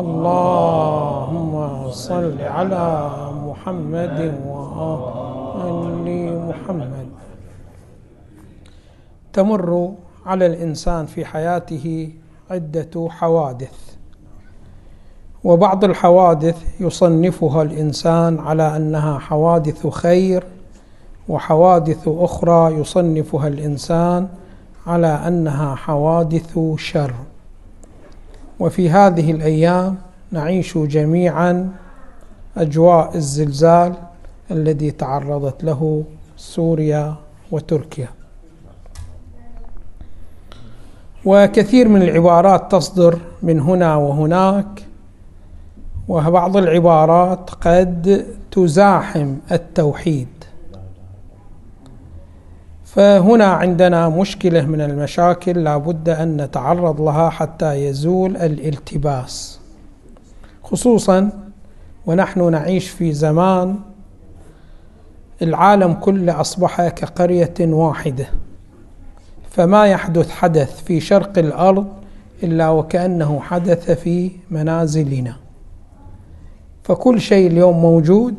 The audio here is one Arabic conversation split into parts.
اللهم صل على محمد وآل محمد. تمر على الإنسان في حياته عدة حوادث. وبعض الحوادث يصنفها الإنسان على أنها حوادث خير وحوادث أخرى يصنفها الإنسان على أنها حوادث شر. وفي هذه الأيام نعيش جميعا أجواء الزلزال الذي تعرضت له سوريا وتركيا. وكثير من العبارات تصدر من هنا وهناك وبعض العبارات قد تزاحم التوحيد. فهنا عندنا مشكلة من المشاكل لا بد أن نتعرض لها حتى يزول الالتباس. خصوصا ونحن نعيش في زمان العالم كله أصبح كقرية واحدة فما يحدث حدث في شرق الأرض إلا وكأنه حدث في منازلنا. فكل شيء اليوم موجود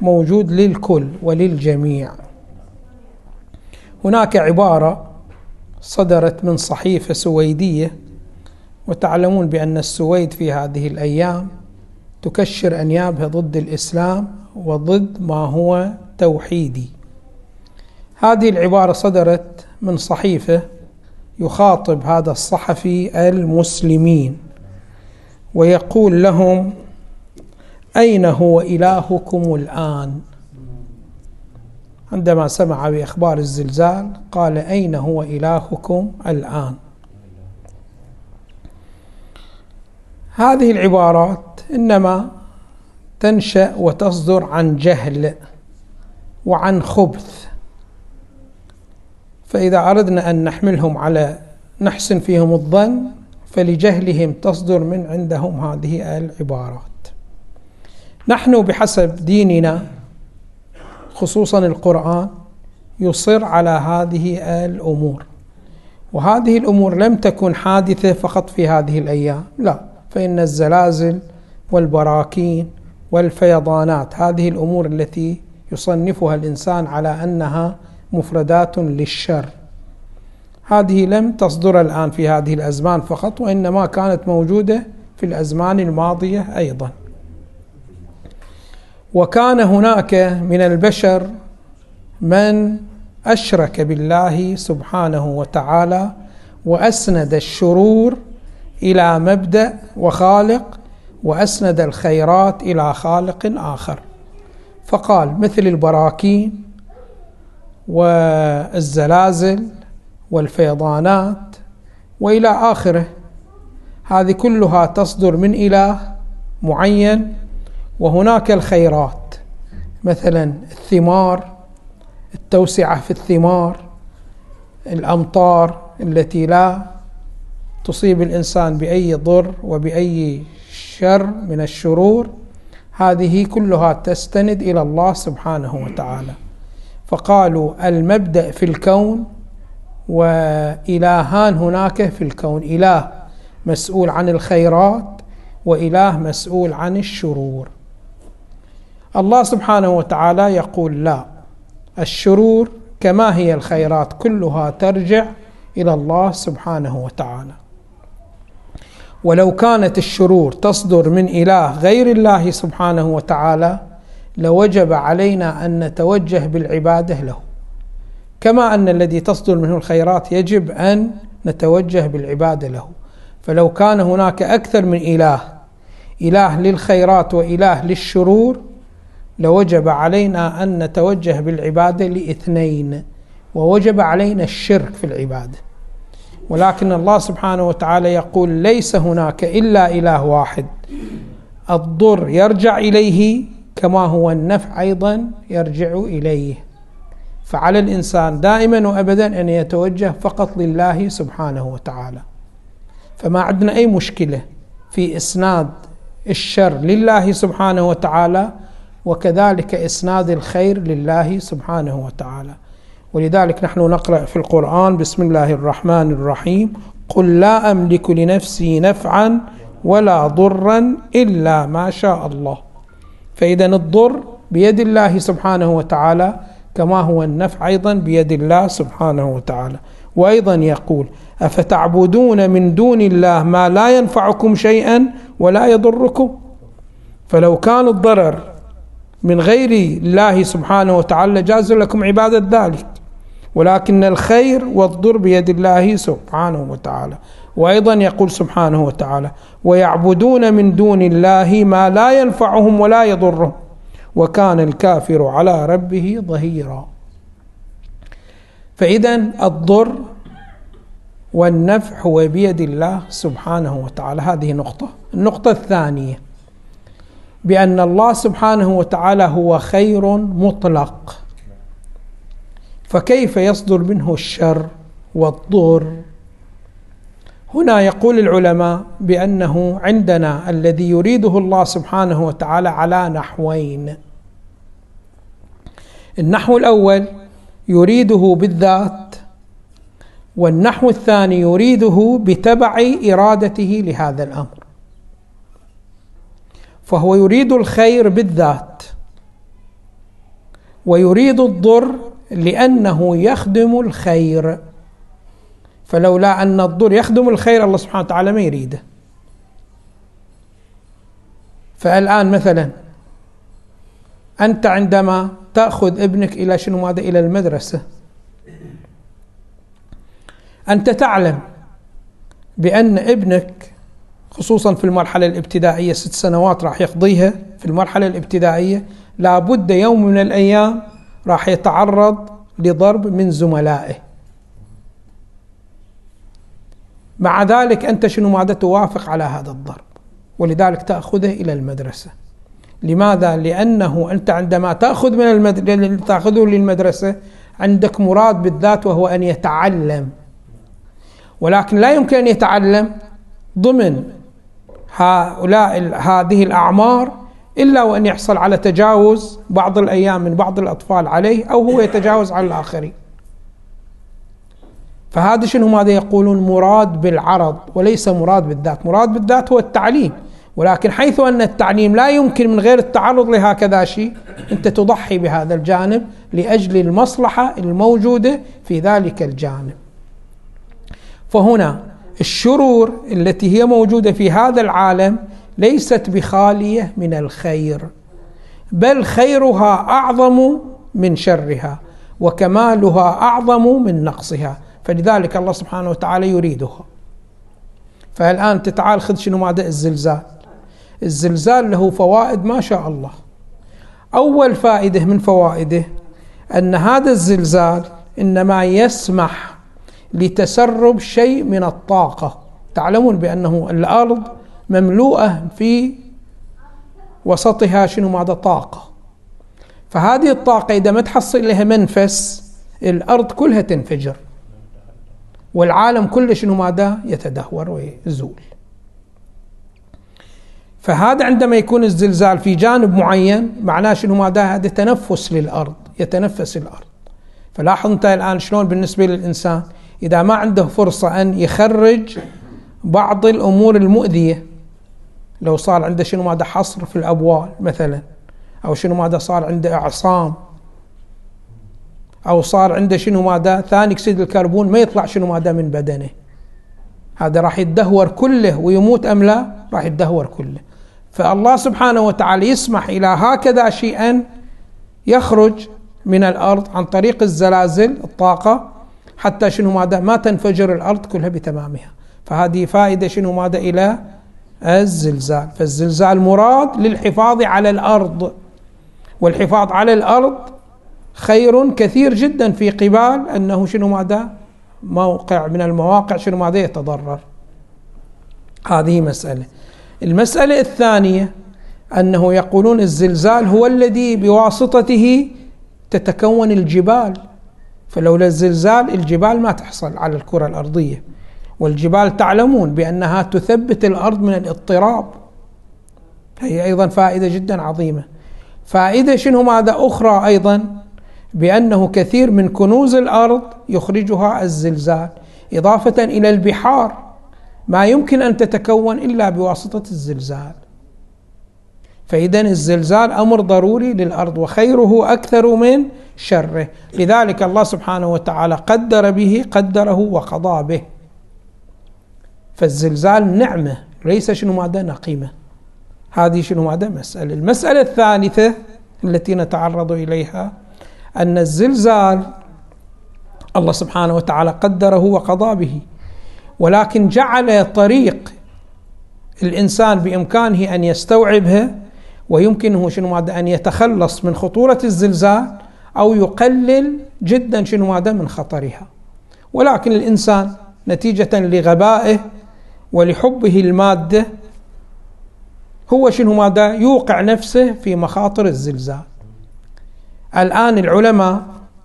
موجود للكل وللجميع. هناك عبارة صدرت من صحيفة سويدية وتعلمون بأن السويد في هذه الأيام تكشر أنيابها ضد الإسلام وضد ما هو توحيدي. هذه العبارة صدرت من صحيفة يخاطب هذا الصحفي المسلمين ويقول لهم أين هو إلهكم الآن؟ عندما سمع بإخبار الزلزال قال أين هو إلهكم الآن؟ هذه العبارات إنما تنشأ وتصدر عن جهل وعن خبث. فإذا أردنا أن نحملهم على نحسن فيهم الظن فلجهلهم تصدر من عندهم هذه العبارات. نحن بحسب ديننا خصوصا القرآن يصر على هذه الأمور. وهذه الأمور لم تكن حادثة فقط في هذه الأيام لا. فإن الزلازل والبراكين والفيضانات هذه الأمور التي يصنفها الإنسان على أنها مفردات للشر. هذه لم تصدر الآن في هذه الأزمان فقط وإنما كانت موجودة في الأزمان الماضية أيضا. وكان هناك من البشر من أشرك بالله سبحانه وتعالى وأسند الشرور إلى مبدأ وخالق وأسند الخيرات إلى خالق آخر. فقال مثل البراكين والزلازل والفيضانات وإلى آخره. هذه كلها تصدر من إله معين وهناك الخيرات مثلا الثمار التوسعة في الثمار الأمطار التي لا تصيب الإنسان بأي ضر وبأي شر من الشرور هذه كلها تستند إلى الله سبحانه وتعالى. فقالوا المبدأ في الكون وإلهان هناك في الكون إله مسؤول عن الخيرات وإله مسؤول عن الشرور. الله سبحانه وتعالى يقول لا. الشرور كما هي الخيرات كلها ترجع إلى الله سبحانه وتعالى. ولو كانت الشرور تصدر من إله غير الله سبحانه وتعالى لوجب علينا أن نتوجه بالعبادة له. كما أن الذي تصدر منه الخيرات يجب أن نتوجه بالعبادة له. فلو كان هناك أكثر من إله إله للخيرات وإله للشرور لوجب علينا أن نتوجه بالعباده لإثنين ووجب علينا الشرك في العباده ولكن الله سبحانه وتعالى يقول ليس هناك إلا إله واحد الضر يرجع إليه كما هو النفع أيضا يرجع إليه. فعلى الإنسان دائما وابدا أن يتوجه فقط لله سبحانه وتعالى. فما عندنا أي مشكلة في إسناد الشر لله سبحانه وتعالى وكذلك إسناد الخير لله سبحانه وتعالى. ولذلك نحن نقرأ في القرآن بسم الله الرحمن الرحيم قل لا أملك لنفسي نفعا ولا ضرا إلا ما شاء الله. فإذا الضر بيد الله سبحانه وتعالى كما هو النفع أيضا بيد الله سبحانه وتعالى. وأيضا يقول أفتعبدون من دون الله ما لا ينفعكم شيئا ولا يضركم؟ فلو كان الضرر من غير الله سبحانه وتعالى جاز لكم عبادة ذلك. ولكن الخير والضر بيد الله سبحانه وتعالى. وأيضا يقول سبحانه وتعالى ويعبدون من دون الله ما لا ينفعهم ولا يضرهم. وكان الكافر على ربه ظهيرا. فاذا الضر والنفع هو بيد الله سبحانه وتعالى. هذه نقطة. النقطة الثانية بأن الله سبحانه وتعالى هو خير مطلق. فكيف يصدر منه الشر والضر؟ هنا يقول العلماء بأنه عندنا الذي يريده الله سبحانه وتعالى على نحوين. النحو الأول يريده بالذات والنحو الثاني يريده بتبع إرادته لهذا الأمر. فهو يريد الخير بالذات ويريد الضر لأنه يخدم الخير. فلولا أن الضر يخدم الخير الله سبحانه وتعالى ما يريده. فالآن مثلا أنت عندما تأخذ ابنك إلى شنو ماذا؟ إلى المدرسة. أنت تعلم بأن ابنك خصوصا في المرحلة الابتدائية ست سنوات راح يقضيها. في المرحلة الابتدائية لابد يوم من الأيام راح يتعرض لضرب من زملائه. مع ذلك أنت شنو ماذا توافق على هذا الضرب ولذلك تأخذه إلى المدرسة. لماذا؟ لأنه أنت عندما تأخذ من المد... تأخذه للمدرسة عندك مراد بالذات وهو أن يتعلم. ولكن لا يمكن أن يتعلم ضمن هؤلاء هذه الأعمار إلا وأن يحصل على تجاوز بعض الأيام من بعض الأطفال عليه أو هو يتجاوز على الآخرين. فهذا شنو ماذا يقولون؟ مراد بالعرض وليس مراد بالذات. مراد بالذات هو التعليم. ولكن حيث أن التعليم لا يمكن من غير التعرض لهكذا شيء أنت تضحي بهذا الجانب لأجل المصلحة الموجودة في ذلك الجانب. فهنا الشرور التي هي موجودة في هذا العالم ليست بخالية من الخير بل خيرها أعظم من شرها وكمالها أعظم من نقصها. فلذلك الله سبحانه وتعالى يريدها. فالآن تتعال خذ شنو ماذا الزلزال. الزلزال له فوائد ما شاء الله. أول فائدة من فوائده أن هذا الزلزال إنما يسمح لتسرب شيء من الطاقة. تعلمون بأنه الأرض مملوءة في وسطها شنو ماذا طاقة. فهذه الطاقة إذا ما تحصل لها منفس الأرض كلها تنفجر. والعالم كله شنو ماذا؟ يتدهور ويزول. فهذا عندما يكون الزلزال في جانب معين معناه شنو ماذا؟ هذا تنفس للأرض يتنفس الأرض. فلاحظ أنت الآن شلون بالنسبة للإنسان؟ إذا ما عنده فرصة أن يخرج بعض الأمور المؤذية لو صار عنده شنو ماذا حصر في الأبوال مثلا أو شنو ماذا صار عنده إعصام أو صار عنده شنو ماذا ثاني أكسيد الكربون ما يطلع شنو ماذا من بدنه. هذا راح يتدهور كله ويموت أم لا؟ راح يتدهور كله. فالله سبحانه وتعالى يسمح إلى هكذا شيئا يخرج من الأرض عن طريق الزلازل الطاقة حتى شنو ماذا؟ ما تنفجر الأرض كلها بتمامها. فهذه فائدة شنو ماذا؟ إلى الزلزال. فالزلزال مراد للحفاظ على الأرض. والحفاظ على الأرض خير كثير جدا في قبال أنه شنو ماذا؟ موقع من المواقع شنو ماذا؟ يتضرر. هذه مسألة. المسألة الثانية أنه يقولون الزلزال هو الذي بواسطته تتكون الجبال. فلولا الزلزال الجبال ما تحصل على الكرة الأرضية. والجبال تعلمون بأنها تثبت الأرض من الاضطراب. هي أيضا فائدة جدا عظيمة. فائدة شنو؟ ماذا أخرى أيضا؟ بأنه كثير من كنوز الأرض يخرجها الزلزال إضافة إلى البحار. ما يمكن أن تتكون إلا بواسطة الزلزال. فإذا الزلزال أمر ضروري للأرض وخيره أكثر من شره. لذلك الله سبحانه وتعالى قدر به قدره وقضى به. فالزلزال نعمة ليس شنو ماذا نقيمة. هذه شنو ماذا مسألة. المسألة الثالثة التي نتعرض إليها أن الزلزال الله سبحانه وتعالى قدره وقضى به. ولكن جعل طريق الإنسان بإمكانه أن يستوعبها ويمكنه شنو ماذا أن يتخلص من خطورة الزلزال أو يقلل جدا شنو ماذا من خطرها. ولكن الإنسان نتيجة لغبائه ولحبه المادة هو شنو ماذا؟ يوقع نفسه في مخاطر الزلزال. الآن العلماء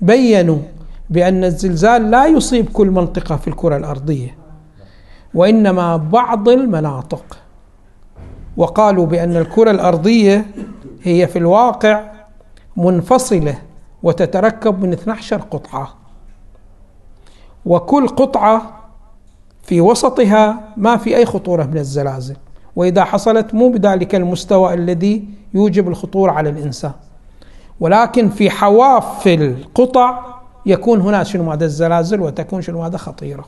بينوا بأن الزلزال لا يصيب كل منطقة في الكرة الأرضية وإنما بعض المناطق. وقالوا بأن الكرة الأرضية هي في الواقع منفصلة وتتركب من 12 قطعة. وكل قطعة في وسطها ما في أي خطورة من الزلازل. وإذا حصلت مو بذلك المستوى الذي يوجب الخطورة على الإنسان. ولكن في حواف القطع يكون هناك شنو هذا الزلازل وتكون شنو هذا خطيرة.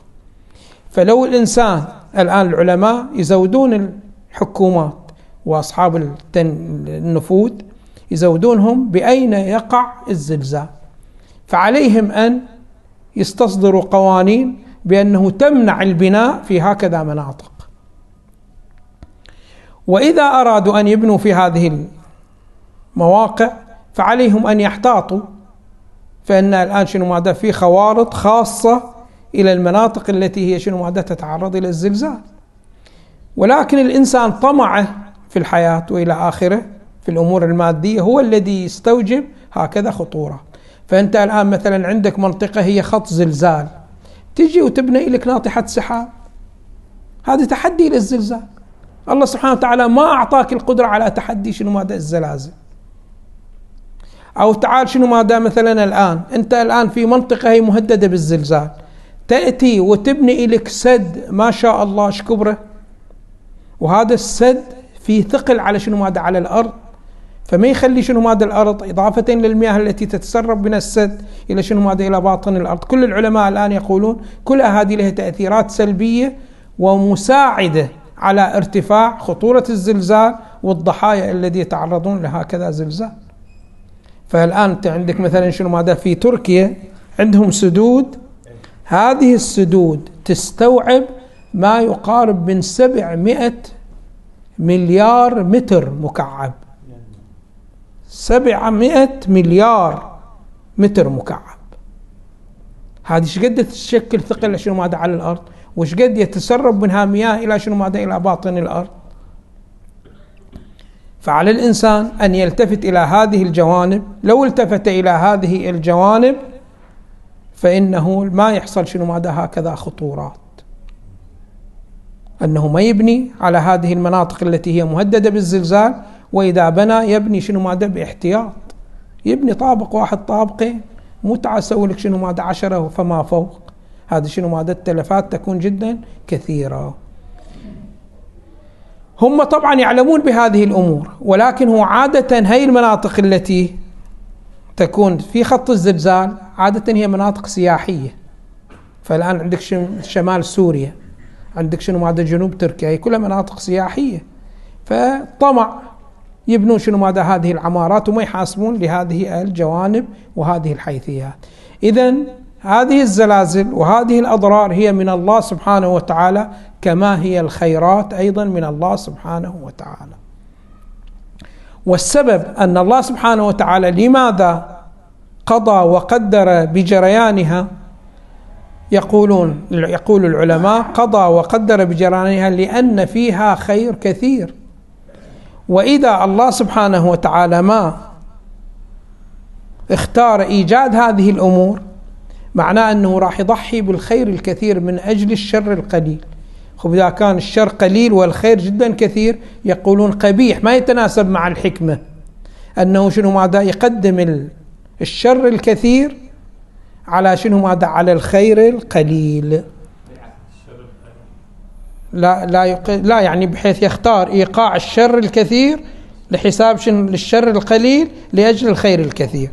فلو الإنسان الآن العلماء يزودون الحكومات وأصحاب النفوذ يزودونهم بأين يقع الزلزال. فعليهم أن يستصدروا قوانين بأنه تمنع البناء في هكذا مناطق. وإذا أرادوا أن يبنوا في هذه المواقع فعليهم أن يحتاطوا. فإن الآن شنو ماذا في خوارط خاصة إلى المناطق التي هي شنو ماذا تتعرض إلى الزلزال. ولكن الإنسان طمعه في الحياة وإلى آخره في الأمور المادية هو الذي يستوجب هكذا خطورة. فأنت الآن مثلا عندك منطقة هي خط زلزال. تجي وتبني لك ناطحة سحاب. هذا تحدي للزلزال. الله سبحانه وتعالى ما أعطاك القدرة على تحدي شنو ماذا الزلازل. أو تعال شنو ماذا مثلا الآن. أنت الآن في منطقة هي مهددة بالزلزال. تأتي وتبني لك سد ما شاء الله إيش كبره؟ وهذا السد فيه ثقل على شنو ماذا على الأرض. فما يخلي شنو ماذا الأرض إضافة للمياه التي تتسرب من السد إلى شنو ماذا إلى باطن الأرض. كل العلماء الآن يقولون كل هذه لها تأثيرات سلبية ومساعدة على ارتفاع خطورة الزلزال والضحايا الذي يتعرضون لهكذا زلزال. فالآن أنت عندك مثلا شنو ماذا في تركيا عندهم سدود. هذه السدود تستوعب ما يقارب من 700 مليار متر مكعب. 700 مليار متر مكعب. هذه إيش قد تشكل ثقل شنو ماذا على الأرض؟ وش قد يتسرب منها مياه إلى شنو ماذا إلى باطن الأرض؟ فعلى الإنسان أن يلتفت إلى هذه الجوانب. لو التفت إلى هذه الجوانب فإنه ما يحصل شنو ماذا هكذا خطورات. أنه ما يبني على هذه المناطق التي هي مهددة بالزلزال وإذا بنى يبني شنو ماذا باحتياط. يبني طابق واحد طابقين مو تعال سوي لك شنو ماذا عشرة فما فوق. هذا شنو ماذا التلفات تكون جدا كثيرة. هم طبعا يعلمون بهذه الأمور ولكن هو عادة هي المناطق التي تكون في خط الزلزال عادة هي مناطق سياحية. فالآن عندك شمال سوريا عندك شنو ماذا جنوب تركيا هي كلها مناطق سياحية. فطمع يبنون شنو ماذا؟ هذه العمارات وما يحاسبون لهذه الجوانب وهذه الحيثيات. إذا هذه الزلازل وهذه الأضرار هي من الله سبحانه وتعالى كما هي الخيرات أيضا من الله سبحانه وتعالى. والسبب أن الله سبحانه وتعالى لماذا قضى وقدر بجريانها؟ يقولون يقول العلماء قضى وقدر بجريانها لأن فيها خير كثير. وإذا الله سبحانه وتعالى ما اختار إيجاد هذه الأمور معناه أنه راح يضحي بالخير الكثير من أجل الشر القليل. خب إذا كان الشر قليل والخير جدا كثير يقولون قبيح ما يتناسب مع الحكمة. أنه شنو ماذا؟ يقدم الشر الكثير على شنو ماذا؟ على الخير القليل. لا لا يق... لا يعني بحيث يختار إيقاع الشر الكثير لحساب شنو للشر القليل لأجل الخير الكثير.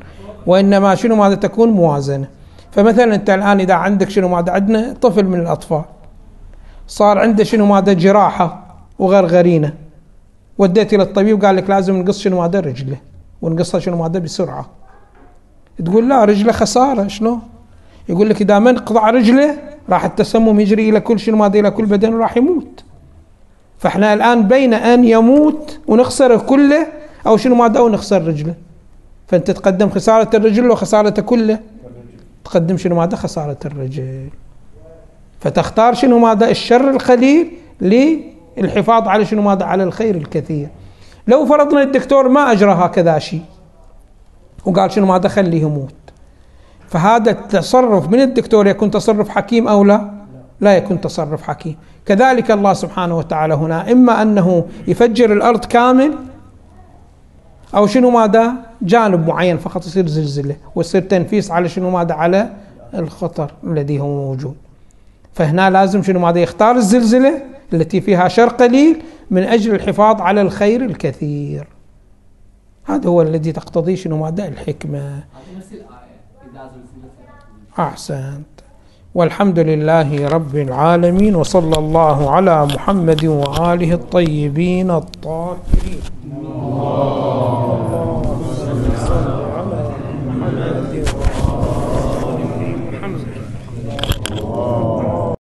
وإنما شنو ماذا تكون؟ موازنة. فمثلا أنت الآن إذا عندك شنو ماذا؟ عندنا طفل من الأطفال. صار عنده شنو ماذا؟ جراحة وغرغرينه وديت إلى الطبيب قال لك لازم نقص شنو ماذا؟ رجله. ونقصها شنو ماذا؟ بسرعة. تقول لا رجله خسارة شلون؟ يقول لك إذا ما نقطع رجله راح التسمم يجري إلى كل شنو ماذا إلى كل بدن وراح يموت. فإحنا الآن بين أن يموت ونخسره كله أو شنو ماذا أو نخسر رجله. فأنت تقدم خسارة الرجل وخسارته كله؟ تقدم شنو ماذا؟ خسارة الرجل. فتختار شنو ماذا؟ الشر القليل للحفاظ على شنو ماذا؟ على الخير الكثير. لو فرضنا الدكتور ما أجرى هكذا شيء وقال شنو ماذا؟ خليه يموت. فهذا التصرف من الدكتور يكون تصرف حكيم أو لا؟ لا يكون تصرف حكيم كذلك الله سبحانه وتعالى هنا إما أنه يفجر الأرض كامل أو شنو ماذا؟ جانب معين فقط يصير زلزلة ويصير تنفيس على شنو ماذا؟ على الخطر الذي هو موجود. فهنا لازم شنو ماذا؟ يختار الزلزلة التي فيها شر قليل من أجل الحفاظ على الخير الكثير. هذا هو الذي تقتضيه شنو ماذا؟ الحكمة. أحسنت. والحمد لله رب العالمين وصلى الله على محمد وآله الطيبين الطاهرين.